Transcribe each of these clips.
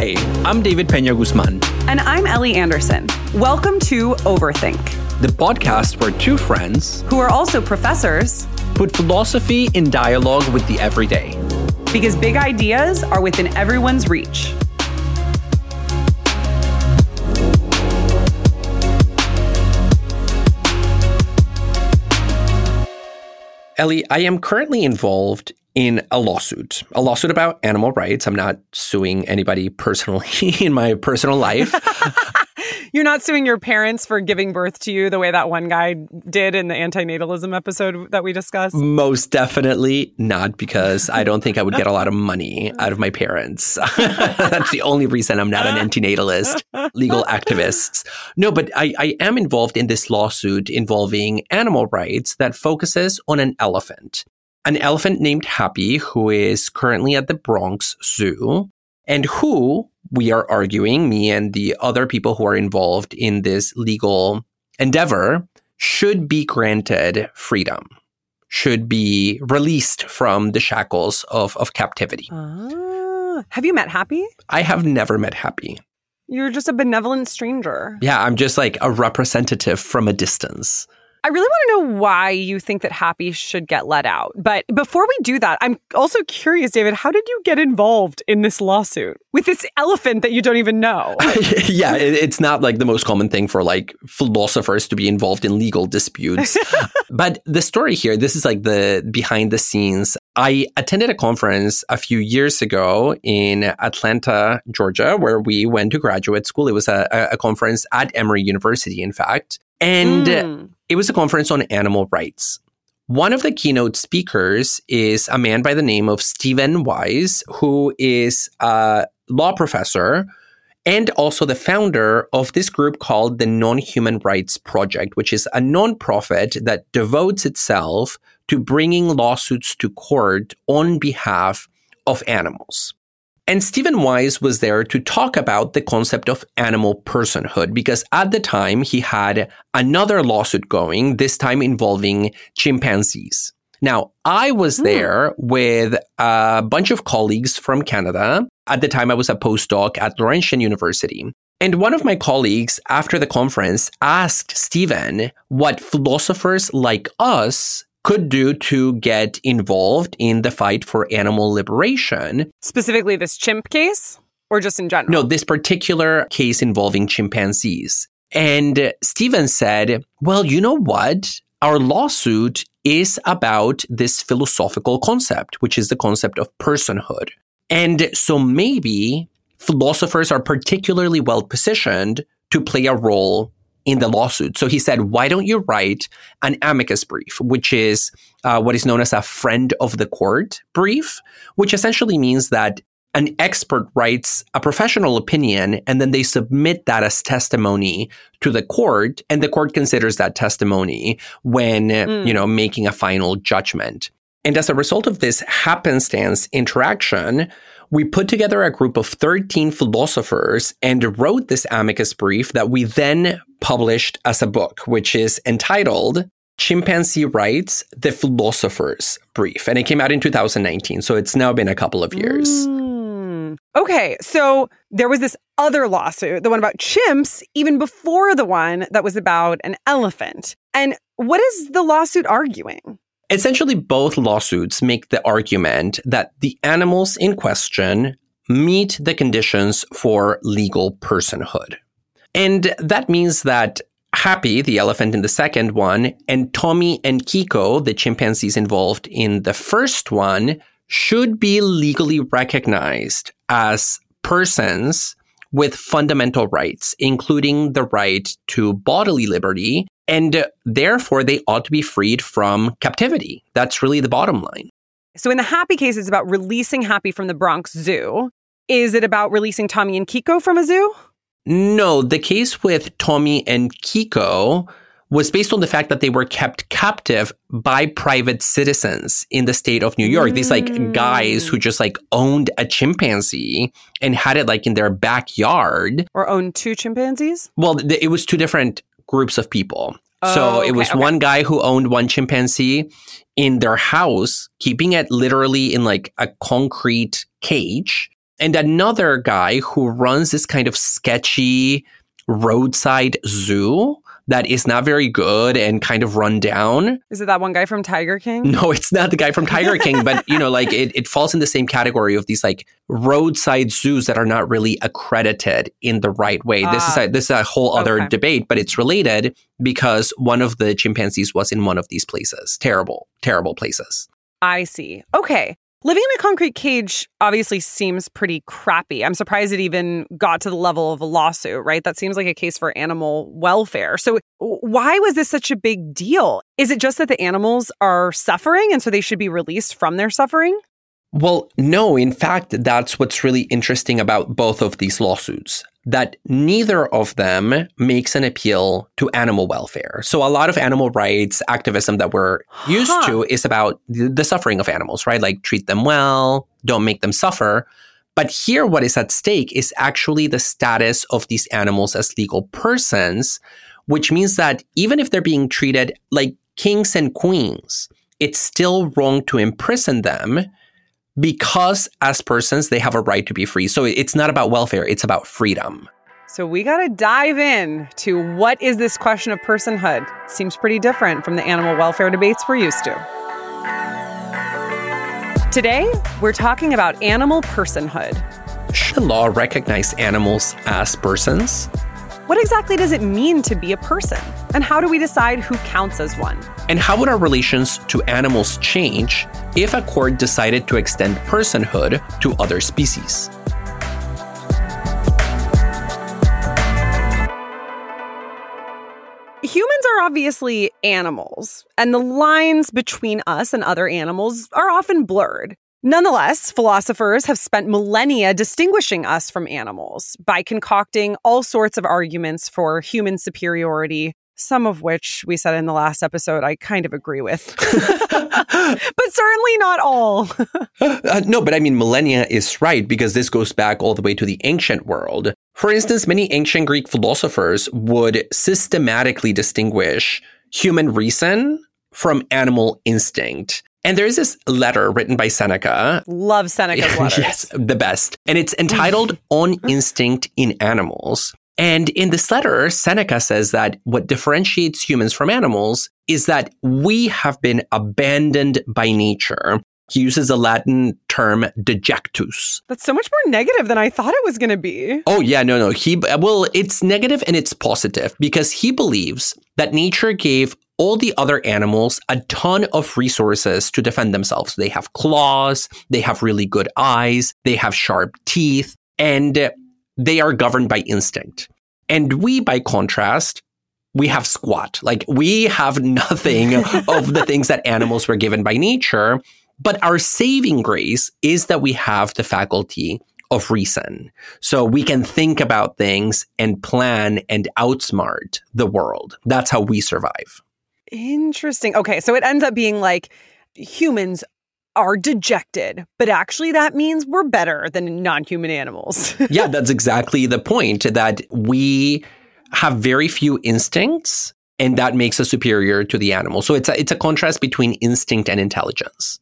Hi, I'm David Pena Guzman. And I'm Ellie Anderson. Welcome to Overthink, the podcast where two friends, who are also professors, put philosophy in dialogue with the everyday. Because big ideas are within everyone's reach. Ellie, I am currently involved in a lawsuit, a lawsuit about animal rights. I'm not suing anybody personally in my personal life. You're not suing your parents for giving birth to you the way that one guy did in the antinatalism episode that we discussed? Most definitely not, because I don't think I would get a lot of money out of my parents. That's the only reason I'm not an antinatalist, legal activist. No, but I, I am involved in this lawsuit involving animal rights that focuses on an elephant an elephant named Happy, who is currently at the Bronx Zoo, and who we are arguing, me and the other people who are involved in this legal endeavor, should be granted freedom, should be released from the shackles of, of captivity. Ah, have you met Happy? I have never met Happy. You're just a benevolent stranger. Yeah, I'm just like a representative from a distance. I really want to know why you think that Happy should get let out. But before we do that, I'm also curious, David, how did you get involved in this lawsuit with this elephant that you don't even know? yeah, it's not like the most common thing for like philosophers to be involved in legal disputes. but the story here, this is like the behind the scenes. I attended a conference a few years ago in Atlanta, Georgia, where we went to graduate school. It was a, a conference at Emory University, in fact. And mm. It was a conference on animal rights. One of the keynote speakers is a man by the name of Stephen Wise, who is a law professor and also the founder of this group called the Non Human Rights Project, which is a nonprofit that devotes itself to bringing lawsuits to court on behalf of animals. And Stephen Wise was there to talk about the concept of animal personhood because at the time he had another lawsuit going, this time involving chimpanzees. Now, I was mm. there with a bunch of colleagues from Canada. At the time, I was a postdoc at Laurentian University. And one of my colleagues after the conference asked Stephen what philosophers like us could do to get involved in the fight for animal liberation. Specifically, this chimp case or just in general? No, this particular case involving chimpanzees. And Stephen said, well, you know what? Our lawsuit is about this philosophical concept, which is the concept of personhood. And so maybe philosophers are particularly well positioned to play a role in the lawsuit. So he said, why don't you write an amicus brief, which is uh, what is known as a friend of the court brief, which essentially means that an expert writes a professional opinion and then they submit that as testimony to the court and the court considers that testimony when mm. you know making a final judgment and as a result of this happenstance interaction we put together a group of 13 philosophers and wrote this amicus brief that we then published as a book, which is entitled Chimpanzee Rights, the Philosopher's Brief. And it came out in 2019. So it's now been a couple of years. Mm. Okay. So there was this other lawsuit, the one about chimps, even before the one that was about an elephant. And what is the lawsuit arguing? Essentially, both lawsuits make the argument that the animals in question meet the conditions for legal personhood. And that means that Happy, the elephant in the second one, and Tommy and Kiko, the chimpanzees involved in the first one, should be legally recognized as persons with fundamental rights, including the right to bodily liberty and therefore, they ought to be freed from captivity. That's really the bottom line. So, in the Happy case, it's about releasing Happy from the Bronx Zoo. Is it about releasing Tommy and Kiko from a zoo? No, the case with Tommy and Kiko was based on the fact that they were kept captive by private citizens in the state of New York. Mm. These like guys who just like owned a chimpanzee and had it like in their backyard. Or owned two chimpanzees? Well, th- it was two different groups of people. Oh, so it was okay. one guy who owned one chimpanzee in their house, keeping it literally in like a concrete cage. and another guy who runs this kind of sketchy roadside zoo that is not very good and kind of run down. Is it that one guy from Tiger King? No, it's not the guy from Tiger King, but you know, like it, it falls in the same category of these like roadside zoos that are not really accredited in the right way. this is ah. a, this is a whole other Okay. debate, but it's related because one of the chimpanzees was in one of these places. Terrible, terrible places. I see. Okay. Living in a concrete cage obviously seems pretty crappy. I'm surprised it even got to the level of a lawsuit, right? That seems like a case for animal welfare. So, why was this such a big deal? Is it just that the animals are suffering and so they should be released from their suffering? Well, no, in fact, that's what's really interesting about both of these lawsuits. That neither of them makes an appeal to animal welfare. So, a lot of animal rights activism that we're used Huh. to is about the, the suffering of animals, right? Like treat them well, don't make them suffer. But here, what is at stake is actually the status of these animals as legal persons, which means that even if they're being treated like kings and queens, it's still wrong to imprison them because as persons they have a right to be free. So it's not about welfare, it's about freedom. So, we got to dive in to what is this question of personhood? Seems pretty different from the animal welfare debates we're used to. Today, we're talking about animal personhood. Should law recognize animals as persons? What exactly does it mean to be a person? And how do we decide who counts as one? And how would our relations to animals change if a court decided to extend personhood to other species? Humans are obviously animals, and the lines between us and other animals are often blurred. Nonetheless, philosophers have spent millennia distinguishing us from animals by concocting all sorts of arguments for human superiority, some of which we said in the last episode I kind of agree with. but certainly not all. Uh, no, but I mean, millennia is right because this goes back all the way to the ancient world. For instance, many ancient Greek philosophers would systematically distinguish human reason from animal instinct. And there's this letter written by Seneca. Love Seneca's letters. yes, the best. And it's entitled On Instinct in Animals. And in this letter, Seneca says that what differentiates humans from animals is that we have been abandoned by nature. He uses a Latin term dejectus. That's so much more negative than I thought it was going to be. Oh yeah, no, no. He well, it's negative and it's positive because he believes that nature gave all the other animals a ton of resources to defend themselves. They have claws, they have really good eyes, they have sharp teeth, and they are governed by instinct. And we, by contrast, we have squat. Like we have nothing of the things that animals were given by nature. But our saving grace is that we have the faculty of reason. So we can think about things and plan and outsmart the world. That's how we survive. Interesting. Okay, so it ends up being like humans are dejected, but actually that means we're better than non-human animals. yeah, that's exactly the point that we have very few instincts and that makes us superior to the animal. So it's a, it's a contrast between instinct and intelligence.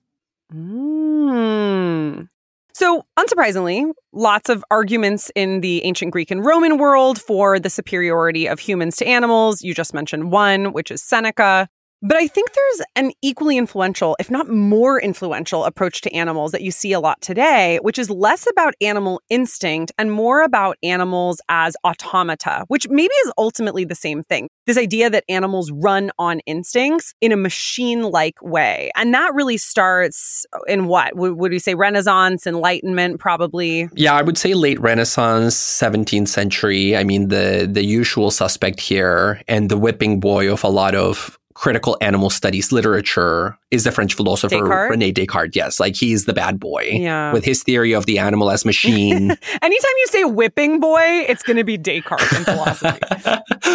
Mm. So, unsurprisingly, lots of arguments in the ancient Greek and Roman world for the superiority of humans to animals. You just mentioned one, which is Seneca. But I think there's an equally influential, if not more influential, approach to animals that you see a lot today, which is less about animal instinct and more about animals as automata, which maybe is ultimately the same thing. This idea that animals run on instincts in a machine like way. And that really starts in what? Would, would we say Renaissance, Enlightenment, probably? Yeah, I would say late Renaissance, 17th century. I mean, the, the usual suspect here and the whipping boy of a lot of critical animal studies literature is the French philosopher Descartes? Rene Descartes. Yes, like he's the bad boy Yeah. with his theory of the animal as machine. Anytime you say whipping boy, it's going to be Descartes in philosophy.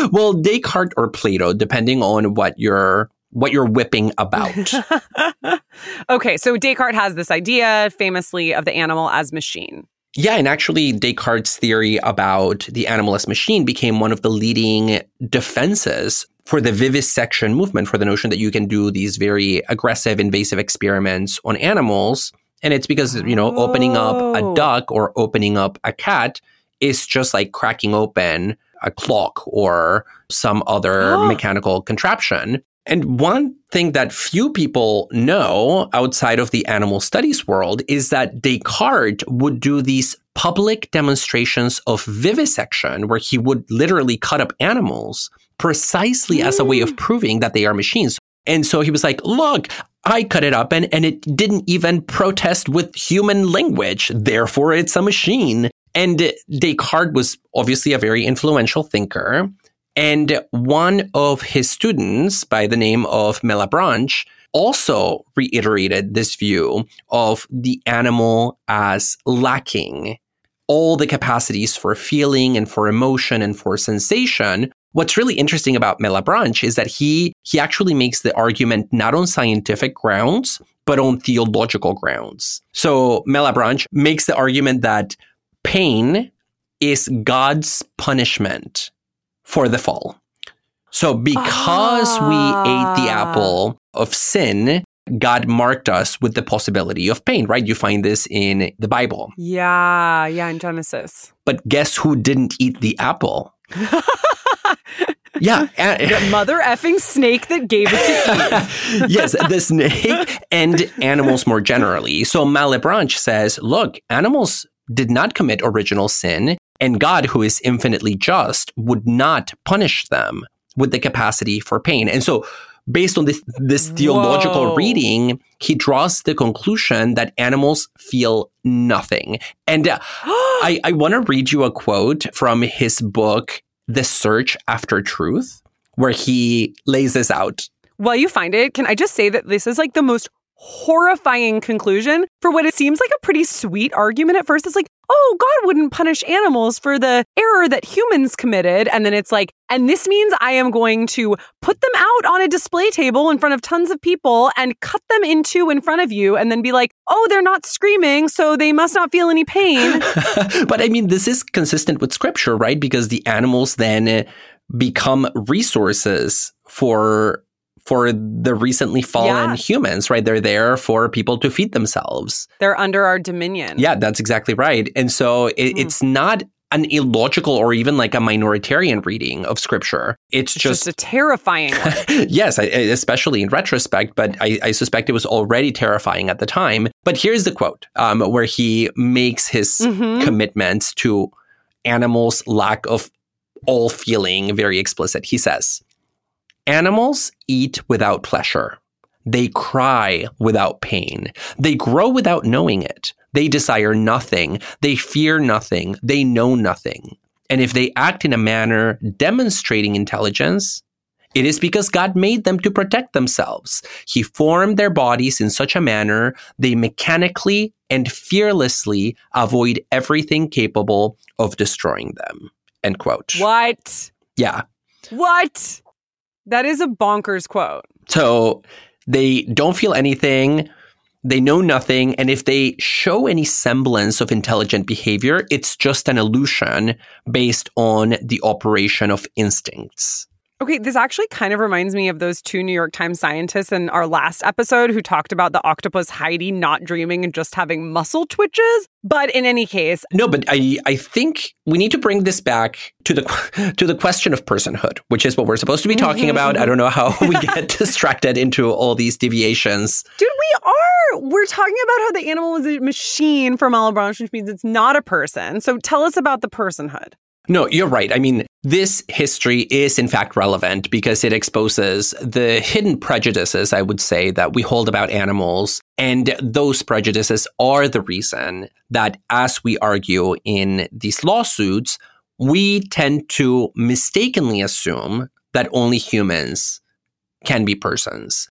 well, Descartes or Plato, depending on what you're what you're whipping about. okay, so Descartes has this idea famously of the animal as machine. Yeah, and actually, Descartes' theory about the animal as machine became one of the leading defenses for the vivisection movement, for the notion that you can do these very aggressive, invasive experiments on animals And it's because, you know, opening up a Oh. duck or opening up a cat is just like cracking open a clock or some other Oh. mechanical contraption. And one thing that few people know outside of the animal studies world is that Descartes would do these public demonstrations of vivisection where he would literally cut up animals precisely as a way of mm. proving that they are machines. And so he was like, look, I cut it up and, and it didn't even protest with human language. Therefore, it's a machine. And Descartes was obviously a very influential thinker. And one of his students by the name of Malebranche also reiterated this view of the animal as lacking all the capacities for feeling and for emotion and for sensation. What's really interesting about Malebranche is that he he actually makes the argument not on scientific grounds, but on theological grounds. So Malebranche makes the argument that pain is God's punishment for the fall. So because we ate the Ah. apple of sin, God marked us with the possibility of pain, right? You find this in the Bible. Yeah, yeah, in Genesis. But guess who didn't eat the apple? Yeah. The mother effing snake that gave it to Eve. yes, the snake and animals more generally. So Malebranche says, look, animals did not commit original sin, and God, who is infinitely just, would not punish them with the capacity for pain. And so based on this this theological Whoa. reading, he draws the conclusion that animals feel nothing. And uh, I, I want to read you a quote from his book, The Search After Truth, where he lays this out. While you find it, can I just say that this is like the most horrifying conclusion for what it seems like a pretty sweet argument at first. It's like, oh, God wouldn't punish animals for the error that humans committed. And then it's like, and this means I am going to put them out on a display table in front of tons of people and cut them in two in front of you and then be like, oh, they're not screaming, so they must not feel any pain. but I mean, this is consistent with scripture, right? Because the animals then become resources for for the recently fallen Yeah. humans, right? They're there for people to feed themselves. they're under our dominion. Yeah, that's exactly right. And so it, Hmm. it's not an illogical or even like a minoritarian reading of scripture. It's, It's just, a terrifying one. yes, I, especially in retrospect, but I, I suspect it was already terrifying at the time. But here's the quote um, where he makes his Mhm. commitment to animals' lack of all feeling very explicit. He says, Animals eat without pleasure. They cry without pain. They grow without knowing it. They desire nothing. They fear nothing. They know nothing. And if they act in a manner demonstrating intelligence, it is because God made them to protect themselves. He formed their bodies in such a manner they mechanically and fearlessly avoid everything capable of destroying them. End quote. what? Yeah. What? That is a bonkers quote. So they don't feel anything. They know nothing. And if they show any semblance of intelligent behavior, it's just an illusion based on the operation of instincts. Okay, this actually kind of reminds me of those two New York Times scientists in our last episode who talked about the octopus Heidi not dreaming and just having muscle twitches. But in any case, No, but I, I think we need to bring this back to the to the question of personhood, which is what we're supposed to be talking Mhm, about. I don't know how we get distracted into all these deviations. dude, we are. We're talking about how the animal was a machine for Malebranche, which means it's not a person. So tell us about the personhood. No, you're right. I mean, this history is in fact relevant because it exposes the hidden prejudices, I would say, that we hold about animals. And those prejudices are the reason that, as we argue in these lawsuits, we tend to mistakenly assume that only humans can be persons.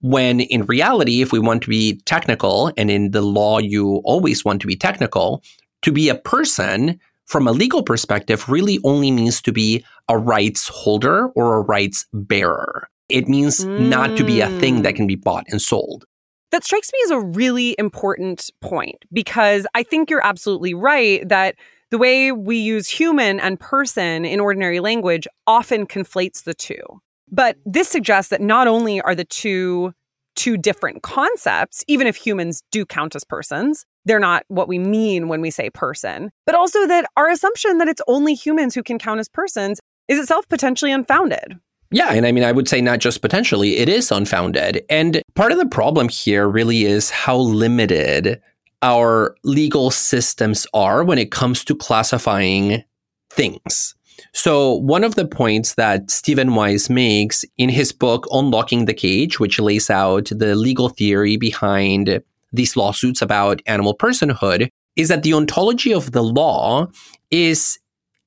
When in reality, if we want to be technical, and in the law, you always want to be technical, to be a person from a legal perspective really only means to be a rights holder or a rights bearer. It means not to be a thing that can be bought and sold. That strikes me as a really important point because I think you're absolutely right that the way we use human and person in ordinary language often conflates the two. But this suggests that not only are the two two different concepts, even if humans do count as persons. They're not what we mean when we say person, but also that our assumption that it's only humans who can count as persons is itself potentially unfounded. Yeah, and I mean, I would say not just potentially, it is unfounded. And part of the problem here really is how limited our legal systems are when it comes to classifying things. So, one of the points that Stephen Wise makes in his book, Unlocking the Cage, which lays out the legal theory behind these lawsuits about animal personhood, is that the ontology of the law is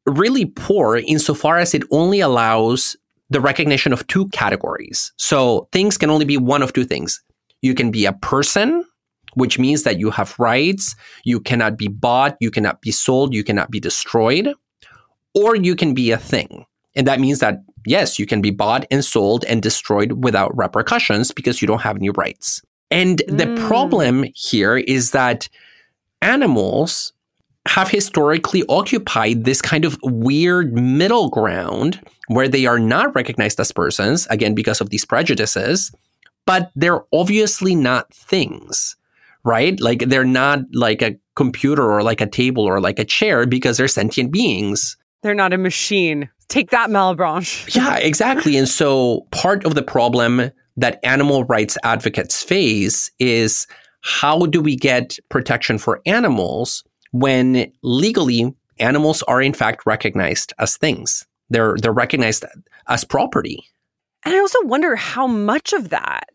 really poor insofar as it only allows the recognition of two categories. So, things can only be one of two things. You can be a person, which means that you have rights, you cannot be bought, you cannot be sold, you cannot be destroyed or you can be a thing. And that means that, yes, you can be bought and sold and destroyed without repercussions because you don't have any rights. And mm. the problem here is that animals have historically occupied this kind of weird middle ground where they are not recognized as persons, again, because of these prejudices, but they're obviously not things, right? Like they're not like a computer or like a table or like a chair because they're sentient beings. They're not a machine. Take that, Malebranche. yeah, exactly. And so part of the problem that animal rights advocates face is how do we get protection for animals when legally animals are in fact recognized as things? They're they're recognized as property. And I also wonder how much of that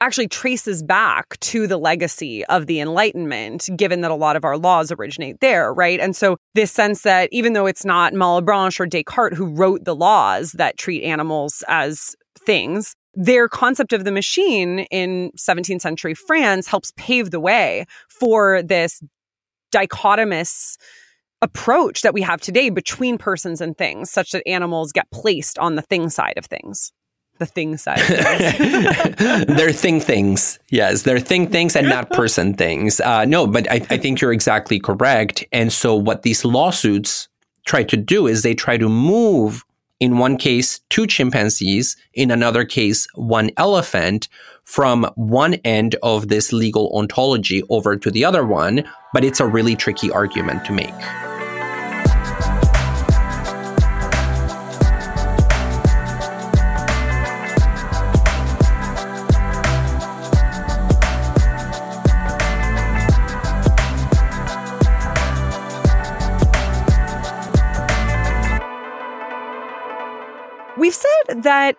actually traces back to the legacy of the Enlightenment, given that a lot of our laws originate there, right? And so this sense that even though it's not Malebranche or Descartes who wrote the laws that treat animals as things, their concept of the machine in 17th century France helps pave the way for this dichotomous approach that we have today between persons and things, such that animals get placed on the thing side of things the thing side. they're thing things. Yes, they're thing things and not person things. Uh, no, but I, I think you're exactly correct. And so what these lawsuits try to do is they try to move in one case, two chimpanzees, in another case, one elephant from one end of this legal ontology over to the other one. But it's a really tricky argument to make. That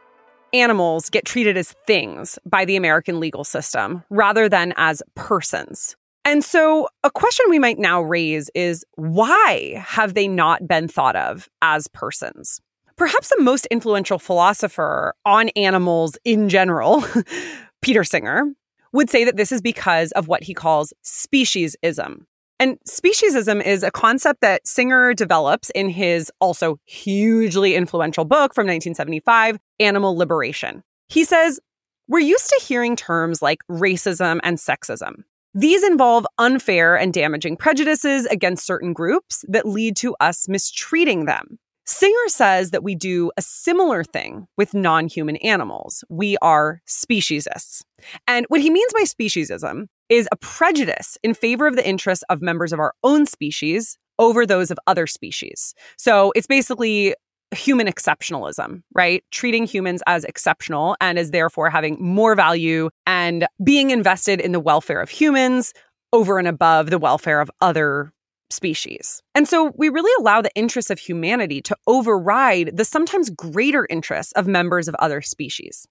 animals get treated as things by the American legal system rather than as persons. And so, a question we might now raise is why have they not been thought of as persons? Perhaps the most influential philosopher on animals in general, Peter Singer, would say that this is because of what he calls speciesism. And speciesism is a concept that Singer develops in his also hugely influential book from 1975, Animal Liberation. He says, We're used to hearing terms like racism and sexism. These involve unfair and damaging prejudices against certain groups that lead to us mistreating them. Singer says that we do a similar thing with non human animals. We are speciesists. And what he means by speciesism is a prejudice in favor of the interests of members of our own species over those of other species. So it's basically human exceptionalism, right? Treating humans as exceptional and as therefore having more value and being invested in the welfare of humans over and above the welfare of other species. And so we really allow the interests of humanity to override the sometimes greater interests of members of other species.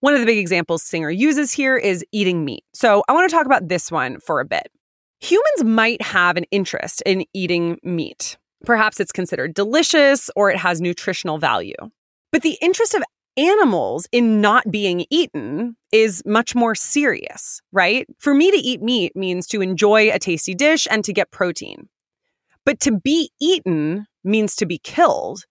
One of the big examples Singer uses here is eating meat. So I want to talk about this one for a bit. Humans might have an interest in eating meat. Perhaps it's considered delicious or it has nutritional value. But the interest of animals in not being eaten is much more serious, right? For me to eat meat means to enjoy a tasty dish and to get protein. But to be eaten means to be killed.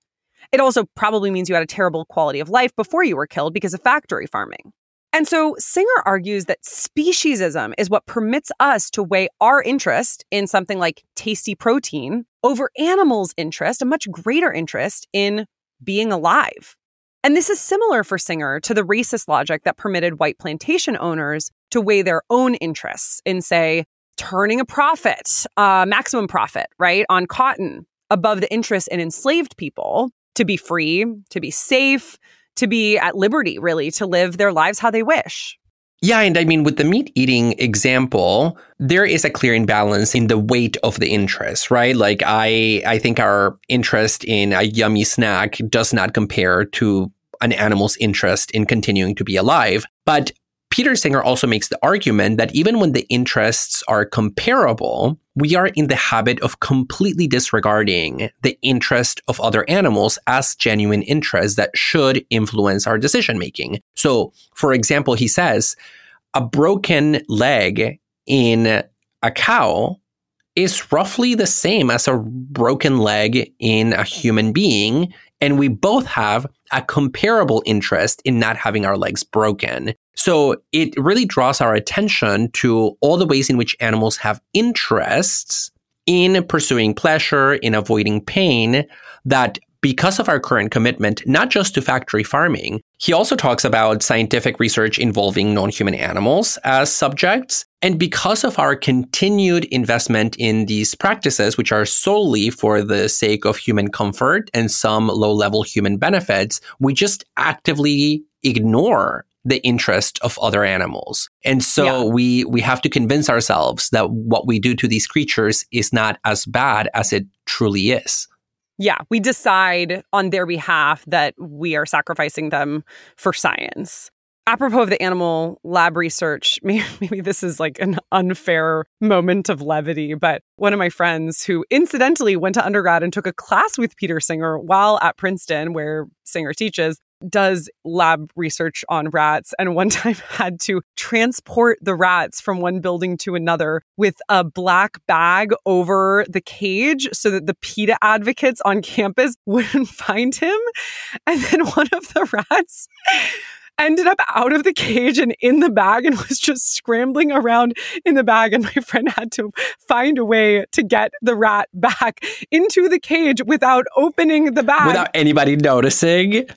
It also probably means you had a terrible quality of life before you were killed because of factory farming. And so Singer argues that speciesism is what permits us to weigh our interest in something like tasty protein over animals' interest, a much greater interest in being alive. And this is similar for Singer to the racist logic that permitted white plantation owners to weigh their own interests in, say, turning a profit, uh, maximum profit, right, on cotton above the interest in enslaved people to be free, to be safe, to be at liberty, really, to live their lives how they wish. Yeah, and I mean, with the meat eating example, there is a clear imbalance in the weight of the interest, right? Like, I, I think our interest in a yummy snack does not compare to an animal's interest in continuing to be alive. But Peter Singer also makes the argument that even when the interests are comparable, we are in the habit of completely disregarding the interest of other animals as genuine interests that should influence our decision making. So, for example, he says a broken leg in a cow is roughly the same as a broken leg in a human being. And we both have a comparable interest in not having our legs broken. So it really draws our attention to all the ways in which animals have interests in pursuing pleasure, in avoiding pain that because of our current commitment, not just to factory farming, he also talks about scientific research involving non human animals as subjects. And because of our continued investment in these practices, which are solely for the sake of human comfort and some low level human benefits, we just actively ignore the interest of other animals. And so yeah. we we have to convince ourselves that what we do to these creatures is not as bad as it truly is. Yeah, we decide on their behalf that we are sacrificing them for science. Apropos of the animal lab research, maybe, this is like an unfair moment of levity, but one of my friends who incidentally went to undergrad and took a class with Peter Singer while at Princeton, where Singer teaches, does lab research on rats and one time had to transport the rats from one building to another with a black bag over the cage so that the PETA advocates on campus wouldn't find him. And then one of the rats ended up out of the cage and in the bag and was just scrambling around in the bag. And my friend had to find a way to get the rat back into the cage without opening the bag. Without anybody noticing.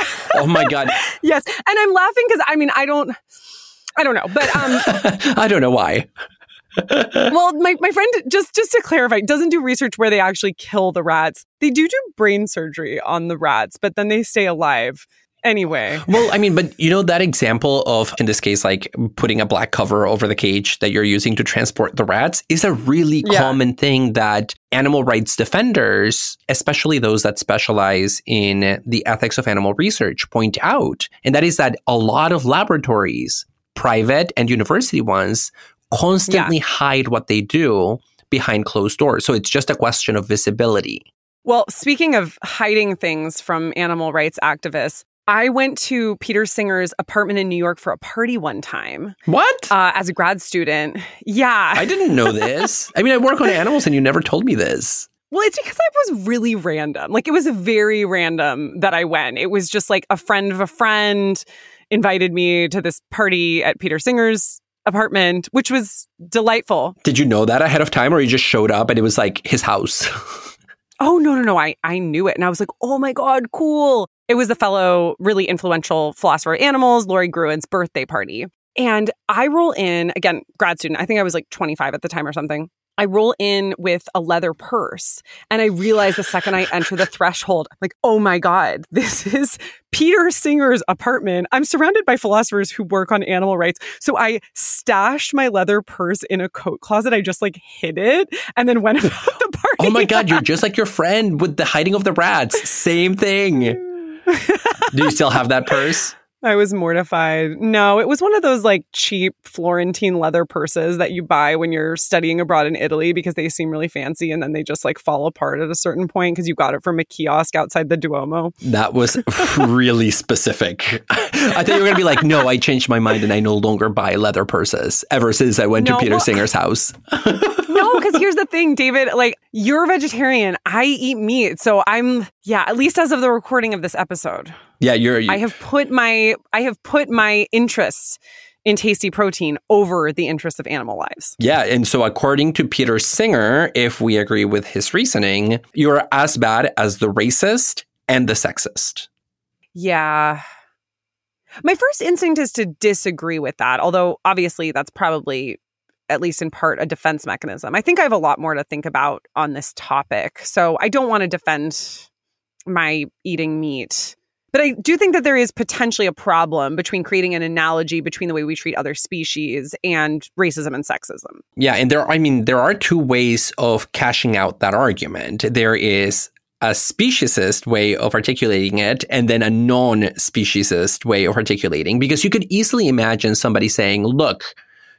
Yeah. Oh my god. yes, and I'm laughing because I mean I don't, I don't know, but um, I don't know why. well, my, my friend, just just to clarify, doesn't do research where they actually kill the rats. They do do brain surgery on the rats, but then they stay alive anyway. Well, I mean, but you know, that example of, in this case, like putting a black cover over the cage that you're using to transport the rats is a really yeah. common thing that animal rights defenders, especially those that specialize in the ethics of animal research, point out. And that is that a lot of laboratories, private and university ones, constantly yeah. hide what they do behind closed doors. So it's just a question of visibility. Well, speaking of hiding things from animal rights activists, I went to Peter Singer's apartment in New York for a party one time. What? Uh, as a grad student. Yeah. I didn't know this. I mean, I work on animals and you never told me this. Well, it's because I was really random. Like, it was a very random that I went. It was just like a friend of a friend invited me to this party at Peter Singer's apartment, which was delightful. Did you know that ahead of time or you just showed up and it was like his house? oh, no, no, no. I, I knew it. And I was like, oh my God, cool. It was the fellow, really influential philosopher of animals, Lori Gruen's birthday party. And I roll in, again, grad student, I think I was like 25 at the time or something. I roll in with a leather purse and I realize the second I enter the threshold, I'm like, oh my God, this is Peter Singer's apartment. I'm surrounded by philosophers who work on animal rights. So I stashed my leather purse in a coat closet. I just like hid it and then went about the party. Oh my God, you're just like your friend with the hiding of the rats. Same thing. Do you still have that purse? I was mortified. No, it was one of those like cheap Florentine leather purses that you buy when you're studying abroad in Italy because they seem really fancy and then they just like fall apart at a certain point because you got it from a kiosk outside the Duomo. That was really specific. I thought you were going to be like, no, I changed my mind and I no longer buy leather purses ever since I went no, to Peter well, Singer's house. No, because here's the thing, David. Like, you're a vegetarian. I eat meat. So I'm, yeah, at least as of the recording of this episode. Yeah, you're. I have put my, I have put my interests in tasty protein over the interests of animal lives. Yeah. And so, according to Peter Singer, if we agree with his reasoning, you're as bad as the racist and the sexist. Yeah. My first instinct is to disagree with that, although obviously that's probably at least in part a defense mechanism. I think I have a lot more to think about on this topic. So I don't want to defend my eating meat. But I do think that there is potentially a problem between creating an analogy between the way we treat other species and racism and sexism. Yeah, and there I mean there are two ways of cashing out that argument. There is a speciesist way of articulating it and then a non-speciesist way of articulating because you could easily imagine somebody saying, "Look,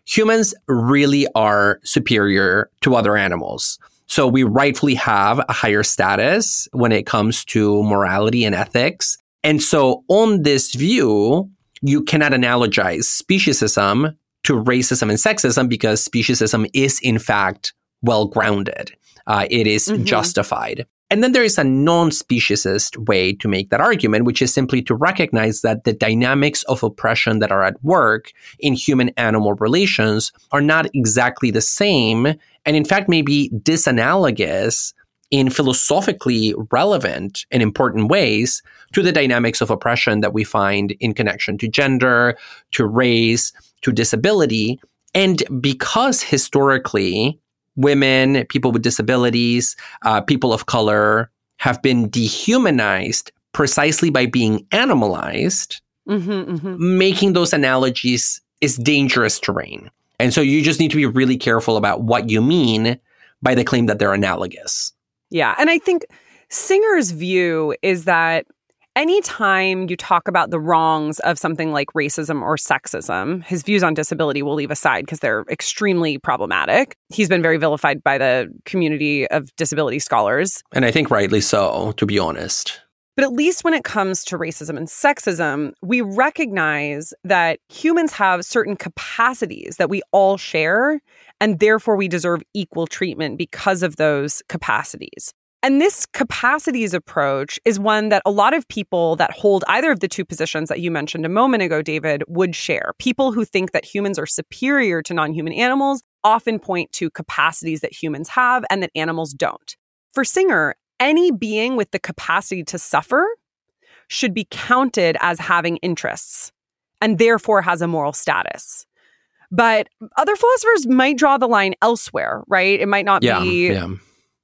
humans really are superior to other animals." So we rightfully have a higher status when it comes to morality and ethics. And so on this view, you cannot analogize speciesism to racism and sexism because speciesism is in fact well grounded. Uh, it is mm-hmm. justified. And then there is a non speciesist way to make that argument, which is simply to recognize that the dynamics of oppression that are at work in human animal relations are not exactly the same, and in fact, may be disanalogous in philosophically relevant and important ways to the dynamics of oppression that we find in connection to gender, to race, to disability. And because historically, women, people with disabilities, uh, people of color have been dehumanized precisely by being animalized, mm-hmm, mm-hmm. making those analogies is dangerous terrain. And so you just need to be really careful about what you mean by the claim that they're analogous. Yeah. And I think Singer's view is that anytime you talk about the wrongs of something like racism or sexism, his views on disability will leave aside because they're extremely problematic. He's been very vilified by the community of disability scholars. And I think rightly so, to be honest. But at least when it comes to racism and sexism, we recognize that humans have certain capacities that we all share, and therefore we deserve equal treatment because of those capacities. And this capacities approach is one that a lot of people that hold either of the two positions that you mentioned a moment ago, David, would share. People who think that humans are superior to non human animals often point to capacities that humans have and that animals don't. For Singer, any being with the capacity to suffer should be counted as having interests and therefore has a moral status. But other philosophers might draw the line elsewhere, right? It might not yeah, be yeah.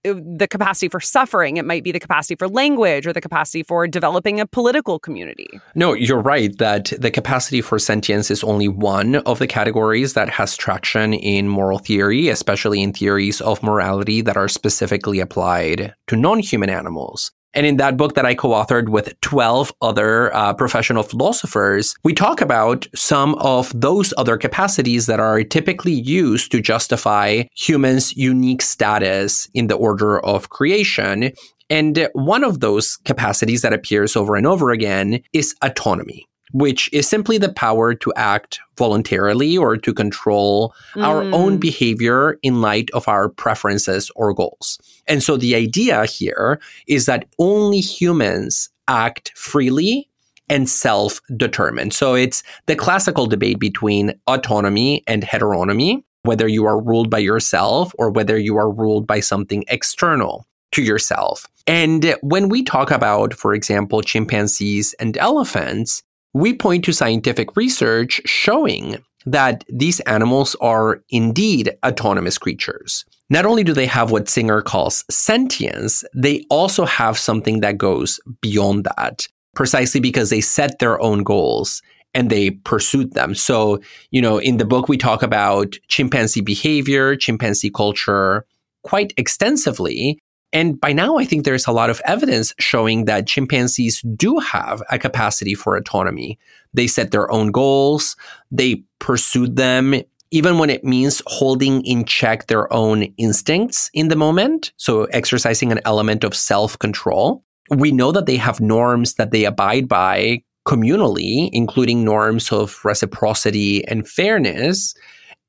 Uh, the capacity for suffering. It might be the capacity for language or the capacity for developing a political community. No, you're right that the capacity for sentience is only one of the categories that has traction in moral theory, especially in theories of morality that are specifically applied to non human animals. And in that book that I co-authored with 12 other uh, professional philosophers, we talk about some of those other capacities that are typically used to justify humans' unique status in the order of creation. And one of those capacities that appears over and over again is autonomy which is simply the power to act voluntarily or to control mm. our own behavior in light of our preferences or goals. And so the idea here is that only humans act freely and self determined. So it's the classical debate between autonomy and heteronomy, whether you are ruled by yourself or whether you are ruled by something external to yourself. And when we talk about, for example, chimpanzees and elephants, we point to scientific research showing that these animals are indeed autonomous creatures. Not only do they have what Singer calls sentience, they also have something that goes beyond that, precisely because they set their own goals and they pursued them. So, you know, in the book, we talk about chimpanzee behavior, chimpanzee culture quite extensively. And by now, I think there's a lot of evidence showing that chimpanzees do have a capacity for autonomy. They set their own goals, they pursued them, even when it means holding in check their own instincts in the moment. So exercising an element of self control. We know that they have norms that they abide by communally, including norms of reciprocity and fairness.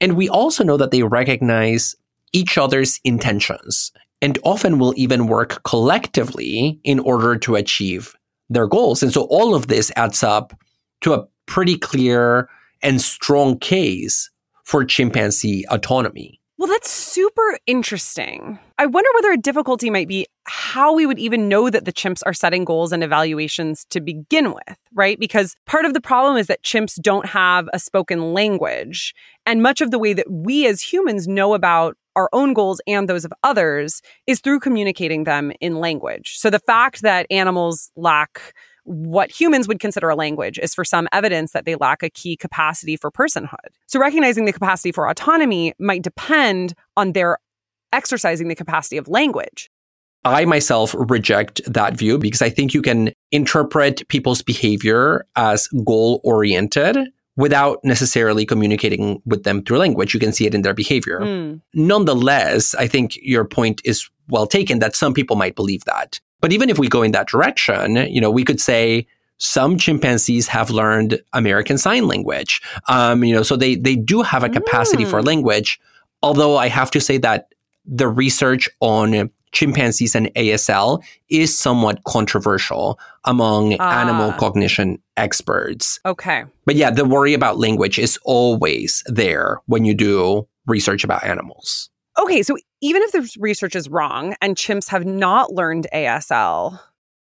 And we also know that they recognize each other's intentions and often will even work collectively in order to achieve their goals. And so all of this adds up to a pretty clear and strong case for chimpanzee autonomy. Well, that's super interesting. I wonder whether a difficulty might be how we would even know that the chimps are setting goals and evaluations to begin with, right? Because part of the problem is that chimps don't have a spoken language. And much of the way that we as humans know about our own goals and those of others is through communicating them in language. So the fact that animals lack what humans would consider a language is for some evidence that they lack a key capacity for personhood. So recognizing the capacity for autonomy might depend on their exercising the capacity of language. I myself reject that view because I think you can interpret people's behavior as goal oriented without necessarily communicating with them through language. You can see it in their behavior. Mm. Nonetheless, I think your point is well taken that some people might believe that. But even if we go in that direction, you know, we could say some chimpanzees have learned American Sign Language. Um, you know, so they they do have a capacity mm. for language. Although I have to say that the research on chimpanzees and ASL is somewhat controversial among animal ah. cognition experts. Okay. But yeah, the worry about language is always there when you do research about animals. Okay, so even if the research is wrong and chimps have not learned ASL,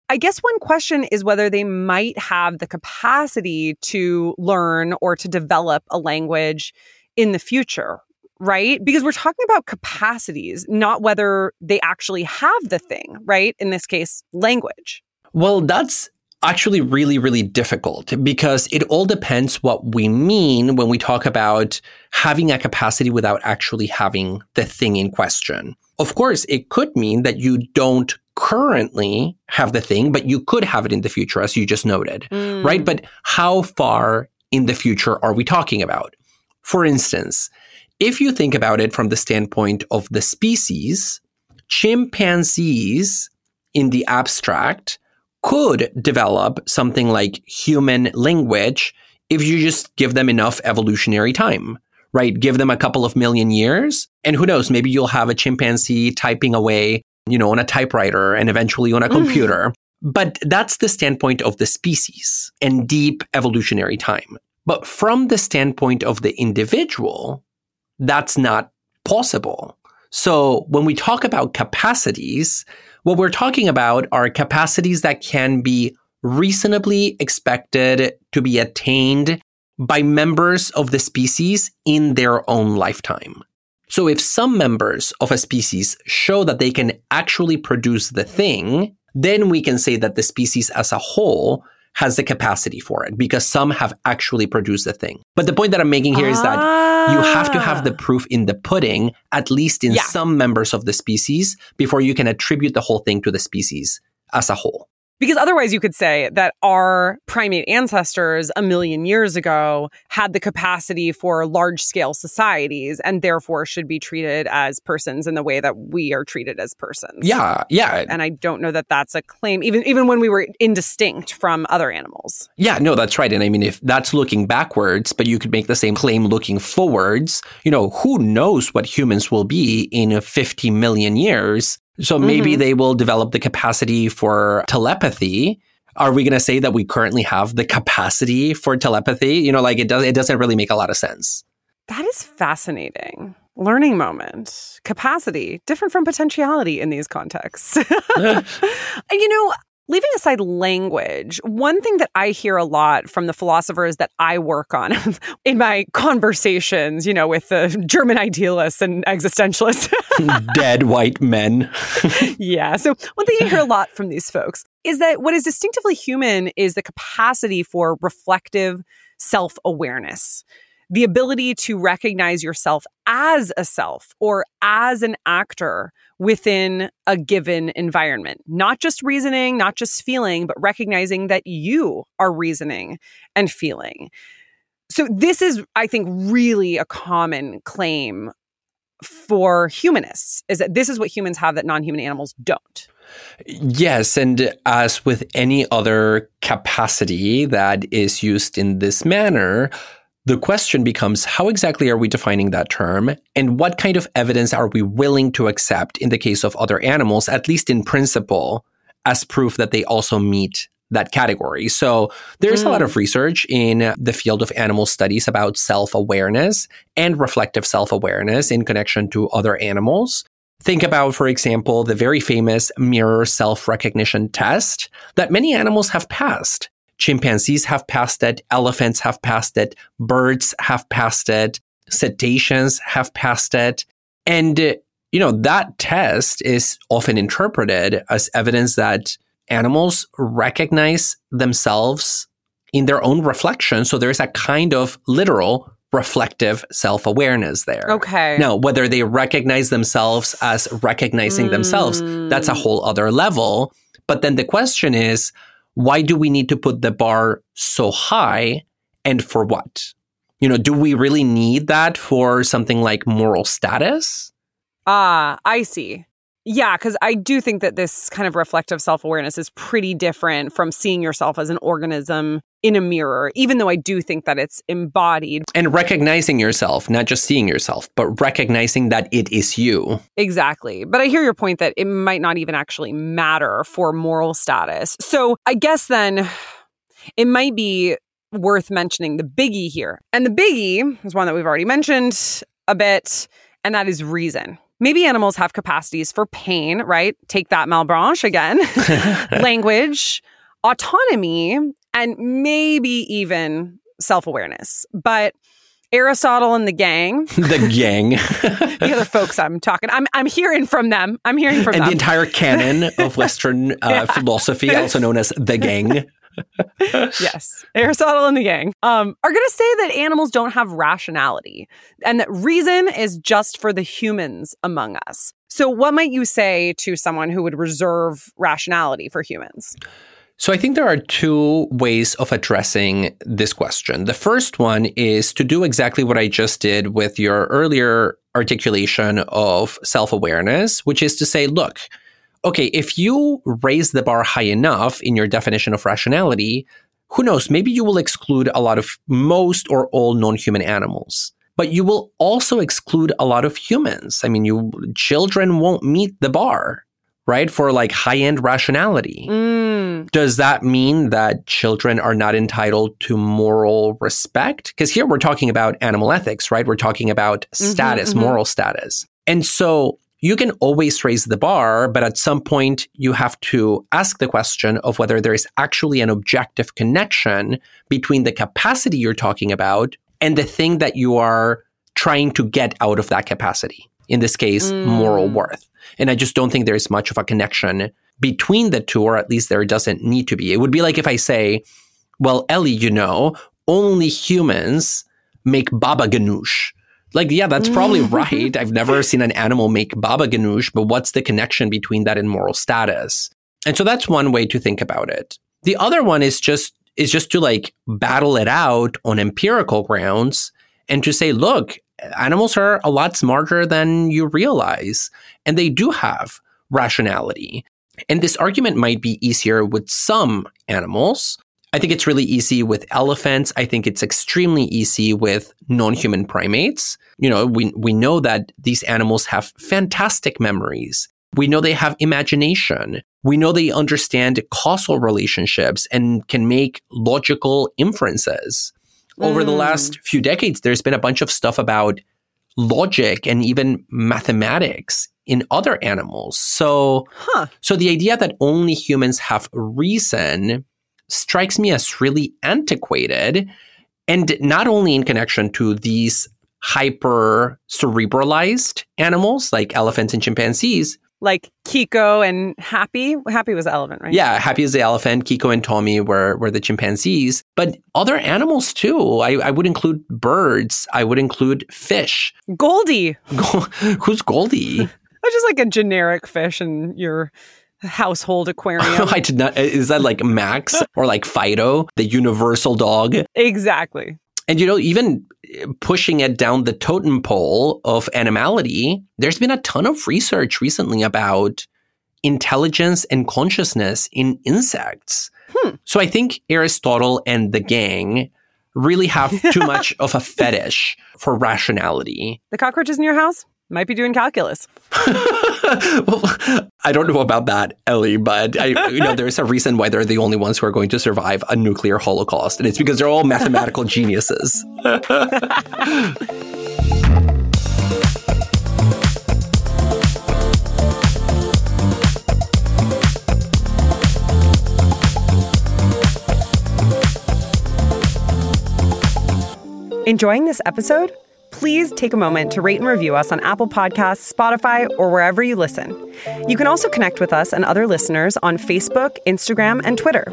I guess one question is whether they might have the capacity to learn or to develop a language in the future, right? Because we're talking about capacities, not whether they actually have the thing, right? In this case, language. Well, that's actually really, really difficult because it all depends what we mean when we talk about having a capacity without actually having the thing in question. Of course, it could mean that you don't currently have the thing, but you could have it in the future, as you just noted, mm. right? But how far in the future are we talking about? For instance, if you think about it from the standpoint of the species, chimpanzees in the abstract could develop something like human language if you just give them enough evolutionary time, right? Give them a couple of million years. And who knows, maybe you'll have a chimpanzee typing away, you know, on a typewriter and eventually on a mm-hmm. computer. But that's the standpoint of the species and deep evolutionary time. But from the standpoint of the individual, that's not possible. So when we talk about capacities, what we're talking about are capacities that can be reasonably expected to be attained by members of the species in their own lifetime. So if some members of a species show that they can actually produce the thing, then we can say that the species as a whole has the capacity for it because some have actually produced the thing. But the point that I'm making here ah. is that you have to have the ah. proof in the pudding, at least in yeah. some members of the species, before you can attribute the whole thing to the species as a whole. Because otherwise, you could say that our primate ancestors a million years ago had the capacity for large scale societies and therefore should be treated as persons in the way that we are treated as persons. Yeah, yeah. And I don't know that that's a claim, even, even when we were indistinct from other animals. Yeah, no, that's right. And I mean, if that's looking backwards, but you could make the same claim looking forwards, you know, who knows what humans will be in 50 million years? So maybe mm-hmm. they will develop the capacity for telepathy. Are we going to say that we currently have the capacity for telepathy? You know, like it does, it doesn't really make a lot of sense. That is fascinating. Learning moment, capacity, different from potentiality in these contexts. you know, Leaving aside language, one thing that I hear a lot from the philosophers that I work on in my conversations, you know, with the German idealists and existentialists, dead white men. yeah. So, one thing I hear a lot from these folks is that what is distinctively human is the capacity for reflective self awareness the ability to recognize yourself as a self or as an actor within a given environment. Not just reasoning, not just feeling, but recognizing that you are reasoning and feeling. So, this is, I think, really a common claim for humanists is that this is what humans have that non human animals don't. Yes, and as with any other capacity that is used in this manner, the question becomes how exactly are we defining that term and what kind of evidence are we willing to accept in the case of other animals, at least in principle, as proof that they also meet that category. So there's mm. a lot of research in the field of animal studies about self-awareness and reflective self-awareness in connection to other animals. Think about, for example, the very famous mirror self-recognition test that many animals have passed. Chimpanzees have passed it, elephants have passed it, birds have passed it, cetaceans have passed it. And, you know, that test is often interpreted as evidence that animals recognize themselves in their own reflection. So there's a kind of literal reflective self awareness there. Okay. Now, whether they recognize themselves as recognizing mm. themselves, that's a mm. whole other level. But then the question is, why do we need to put the bar so high and for what? You know, do we really need that for something like moral status? Ah, I see. Yeah, because I do think that this kind of reflective self awareness is pretty different from seeing yourself as an organism in a mirror, even though I do think that it's embodied. And recognizing yourself, not just seeing yourself, but recognizing that it is you. Exactly. But I hear your point that it might not even actually matter for moral status. So I guess then it might be worth mentioning the biggie here. And the biggie is one that we've already mentioned a bit, and that is reason. Maybe animals have capacities for pain, right? Take that, Malebranche again. Language, autonomy, and maybe even self awareness. But Aristotle and the gang. the gang. the other folks I'm talking. I'm I'm hearing from them. I'm hearing from them. and them. the entire canon of Western uh, yeah. philosophy, also known as the gang. yes, Aristotle and the gang um, are going to say that animals don't have rationality and that reason is just for the humans among us. So, what might you say to someone who would reserve rationality for humans? So, I think there are two ways of addressing this question. The first one is to do exactly what I just did with your earlier articulation of self awareness, which is to say, look, okay, if you raise the bar high enough in your definition of rationality, who knows, maybe you will exclude a lot of most or all non-human animals. But you will also exclude a lot of humans. I mean, you children won't meet the bar, right? For like high-end rationality. Mm. Does that mean that children are not entitled to moral respect? Because here we're talking about animal ethics, right? We're talking about mm-hmm, status, mm-hmm. moral status. And so you can always raise the bar, but at some point you have to ask the question of whether there is actually an objective connection between the capacity you're talking about and the thing that you are trying to get out of that capacity. In this case, mm. moral worth. And I just don't think there's much of a connection between the two, or at least there doesn't need to be. It would be like if I say, well, Ellie, you know, only humans make baba ganoush like, yeah, that's probably right. I've never seen an animal make baba ganoush, but what's the connection between that and moral status? And so that's one way to think about it. The other one is just is just to like battle it out on empirical grounds and to say, look, animals are a lot smarter than you realize, and they do have rationality. And this argument might be easier with some animals, I think it's really easy with elephants. I think it's extremely easy with non-human primates. You know, we, we know that these animals have fantastic memories. We know they have imagination. We know they understand causal relationships and can make logical inferences. Mm. Over the mm. last few decades, there's been a bunch of stuff about logic and even mathematics in other animals. So, huh. so the idea that only humans have reason strikes me as really antiquated. And not only in connection to these hyper cerebralized animals like elephants and chimpanzees. Like Kiko and Happy. Happy was the elephant, right? Yeah, Happy is the elephant. Kiko and Tommy were, were the chimpanzees. But other animals too. I, I would include birds. I would include fish. Goldie. Who's Goldie? That's just like a generic fish in your household aquarium. I did not. Is that like Max or like Fido, the universal dog? Exactly. And you know, even pushing it down the totem pole of animality, there's been a ton of research recently about intelligence and consciousness in insects. Hmm. So I think Aristotle and the gang really have too much of a fetish for rationality. The cockroaches in your house? Might be doing calculus. well, I don't know about that, Ellie, but I, you know, there's a reason why they're the only ones who are going to survive a nuclear holocaust, and it's because they're all mathematical geniuses. Enjoying this episode? Please take a moment to rate and review us on Apple Podcasts, Spotify, or wherever you listen. You can also connect with us and other listeners on Facebook, Instagram, and Twitter.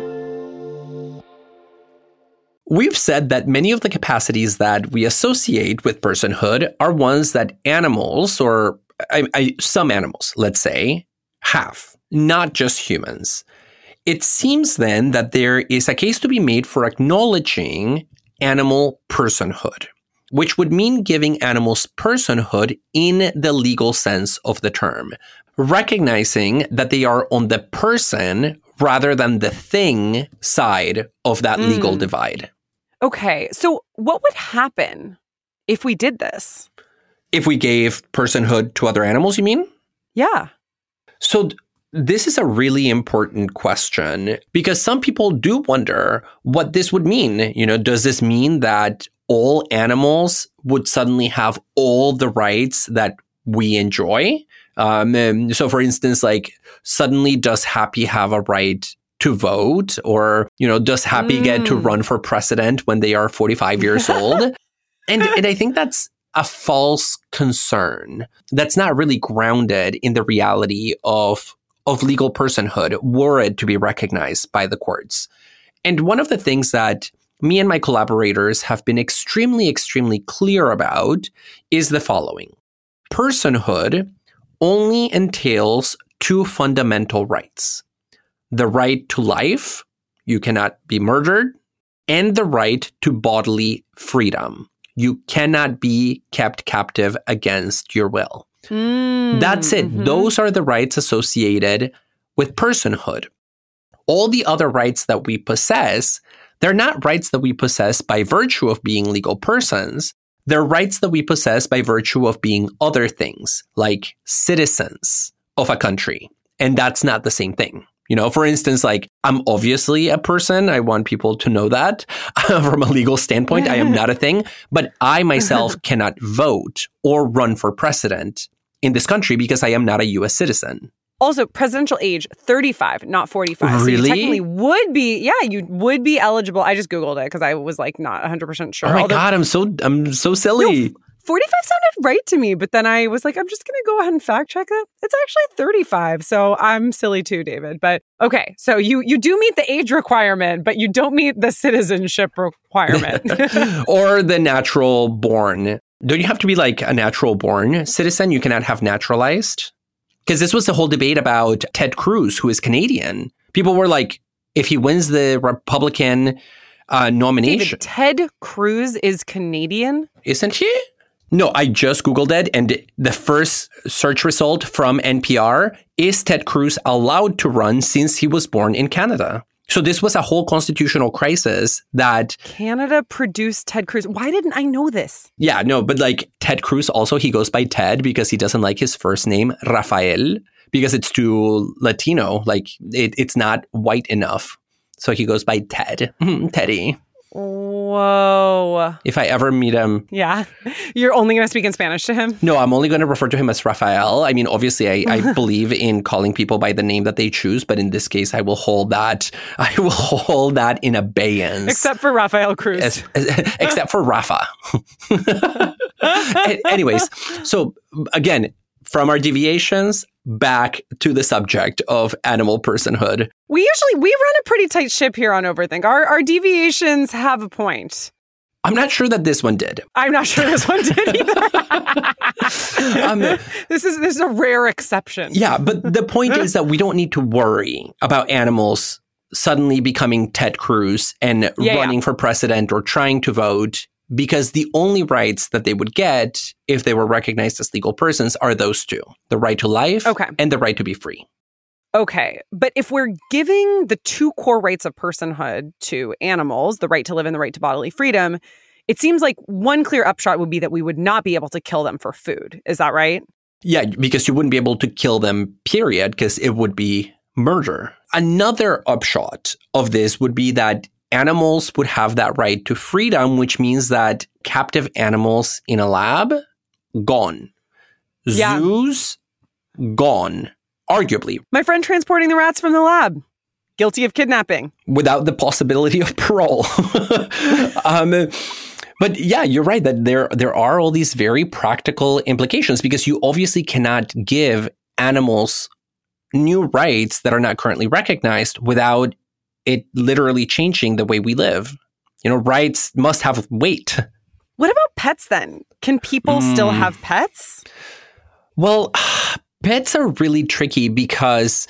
We've said that many of the capacities that we associate with personhood are ones that animals, or I, I, some animals, let's say, have, not just humans. It seems then that there is a case to be made for acknowledging animal personhood, which would mean giving animals personhood in the legal sense of the term, recognizing that they are on the person rather than the thing side of that mm. legal divide. Okay, so what would happen if we did this? If we gave personhood to other animals, you mean? Yeah. So this is a really important question because some people do wonder what this would mean. You know, does this mean that all animals would suddenly have all the rights that we enjoy? Um, so, for instance, like suddenly does Happy have a right to vote, or you know, does Happy mm. get to mm. run for president when they are forty-five years old? And and I think that's a false concern that's not really grounded in the reality of of legal personhood were it to be recognized by the courts. And one of the things that me and my collaborators have been extremely, extremely clear about is the following personhood only entails two fundamental rights the right to life, you cannot be murdered, and the right to bodily freedom. You cannot be kept captive against your will. Mm, That's it. Mm-hmm. Those are the rights associated with personhood. All the other rights that we possess, they're not rights that we possess by virtue of being legal persons. They're rights that we possess by virtue of being other things, like citizens of a country. And that's not the same thing. You know, for instance, like I'm obviously a person. I want people to know that from a legal standpoint. I am not a thing, but I myself cannot vote or run for president in this country because I am not a US citizen. Also, presidential age 35, not 45. Really? So you technically would be, yeah, you would be eligible. I just Googled it because I was like not 100% sure. Oh my Although, God, I'm so, I'm so silly. No, 45 sounded right to me, but then I was like, I'm just going to go ahead and fact check it. It's actually 35. So I'm silly too, David. But okay, so you you do meet the age requirement, but you don't meet the citizenship requirement. or the natural born. Don't you have to be like a natural born citizen? You cannot have naturalized? Because this was the whole debate about Ted Cruz, who is Canadian. People were like, if he wins the Republican uh, nomination. David, Ted Cruz is Canadian? Isn't he? No, I just Googled it, and the first search result from NPR is Ted Cruz allowed to run since he was born in Canada? So this was a whole constitutional crisis that Canada produced Ted Cruz. Why didn't I know this? Yeah, no, but like Ted Cruz also he goes by Ted because he doesn't like his first name Rafael because it's too Latino, like it, it's not white enough. So he goes by Ted, hmm, Teddy. Whoa. If I ever meet him. Yeah. You're only going to speak in Spanish to him? No, I'm only going to refer to him as Rafael. I mean, obviously, I, I believe in calling people by the name that they choose, but in this case, I will hold that. I will hold that in abeyance. Except for Rafael Cruz. As, as, except for Rafa. Anyways, so again, from our deviations back to the subject of animal personhood. We usually we run a pretty tight ship here on Overthink. Our our deviations have a point. I'm not sure that this one did. I'm not sure this one did either. um, this is this is a rare exception. Yeah, but the point is that we don't need to worry about animals suddenly becoming Ted Cruz and yeah, running yeah. for president or trying to vote because the only rights that they would get if they were recognized as legal persons are those two the right to life okay. and the right to be free. Okay. But if we're giving the two core rights of personhood to animals, the right to live and the right to bodily freedom, it seems like one clear upshot would be that we would not be able to kill them for food. Is that right? Yeah, because you wouldn't be able to kill them, period, because it would be murder. Another upshot of this would be that animals would have that right to freedom, which means that captive animals in a lab, gone. Yeah. Zoos, gone, arguably. My friend transporting the rats from the lab, guilty of kidnapping. Without the possibility of parole. um, but yeah, you're right that there there are all these very practical implications because you obviously cannot give animals new rights that are not currently recognized without it literally changing the way we live. You know, rights must have weight. What about pets then? Can people mm. still have pets? Well, pets are really tricky because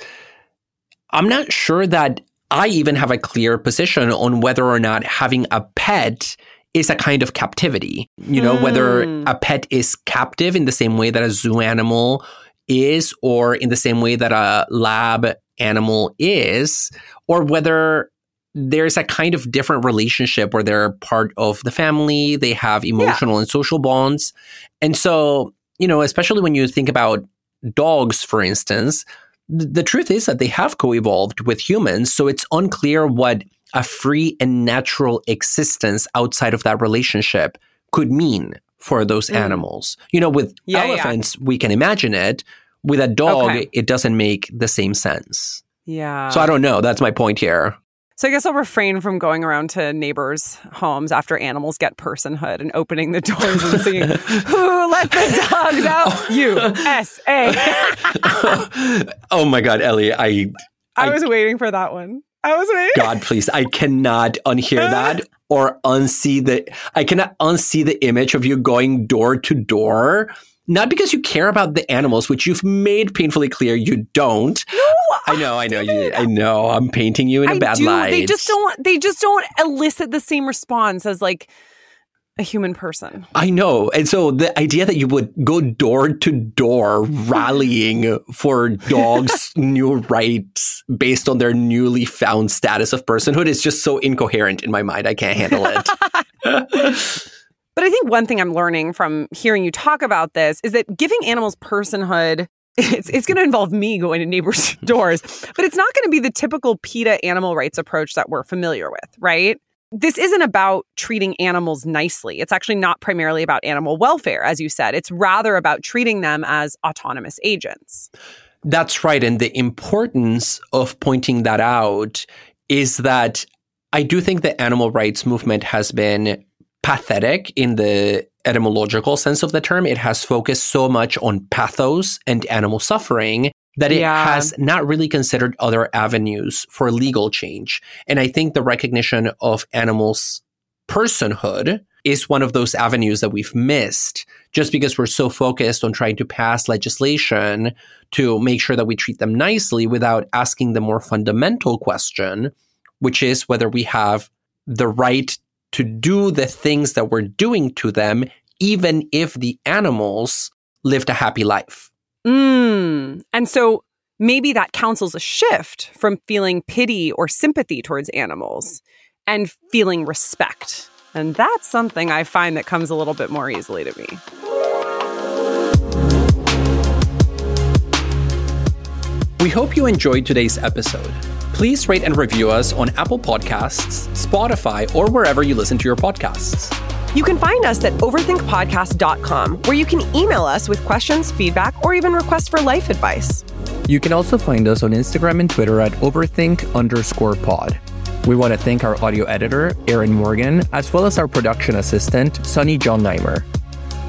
I'm not sure that I even have a clear position on whether or not having a pet is a kind of captivity. You know, mm. whether a pet is captive in the same way that a zoo animal is, or in the same way that a lab animal is, or whether there's a kind of different relationship where they're part of the family, they have emotional yeah. and social bonds. And so, you know, especially when you think about dogs, for instance, th- the truth is that they have co evolved with humans. So it's unclear what a free and natural existence outside of that relationship could mean for those mm. animals. You know, with yeah, elephants, yeah. we can imagine it. With a dog, okay. it doesn't make the same sense. Yeah. So I don't know. That's my point here. So I guess I'll refrain from going around to neighbors' homes after animals get personhood and opening the doors and singing, "Who let the dogs out?" U S A. Oh my God, Ellie! I, I I was waiting for that one. I was waiting. God, please! I cannot unhear that or unsee the. I cannot unsee the image of you going door to door not because you care about the animals, which you've made painfully clear you don't. No, I know, I know, you, I know. I'm painting you in a I bad do. light. They just don't. They just don't elicit the same response as like a human person. I know. And so the idea that you would go door to door rallying for dogs' new rights based on their newly found status of personhood is just so incoherent in my mind. I can't handle it. But I think one thing I'm learning from hearing you talk about this is that giving animals personhood it's, it's going to involve me going to neighbors' doors, but it's not going to be the typical PETA animal rights approach that we're familiar with, right? This isn't about treating animals nicely. It's actually not primarily about animal welfare, as you said. It's rather about treating them as autonomous agents. That's right. And the importance of pointing that out is that I do think the animal rights movement has been pathetic in the etymological sense of the term. It has focused so much on pathos and animal suffering that it yeah. has not really considered other avenues for legal change. And I think the recognition of animals' personhood is one of those avenues that we've missed just because we're so focused on trying to pass legislation to make sure that we treat them nicely without asking the more fundamental question, which is whether we have the right to do the things that we're doing to them, even if the animals lived a happy life. Mm. And so maybe that counsels a shift from feeling pity or sympathy towards animals and feeling respect. And that's something I find that comes a little bit more easily to me. We hope you enjoyed today's episode please rate and review us on Apple Podcasts, Spotify, or wherever you listen to your podcasts. You can find us at overthinkpodcast.com, where you can email us with questions, feedback, or even requests for life advice. You can also find us on Instagram and Twitter at overthink underscore pod. We want to thank our audio editor, Aaron Morgan, as well as our production assistant, Sunny John Neimer.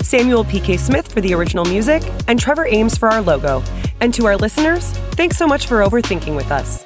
Samuel P.K. Smith for the original music, and Trevor Ames for our logo. And to our listeners, thanks so much for overthinking with us.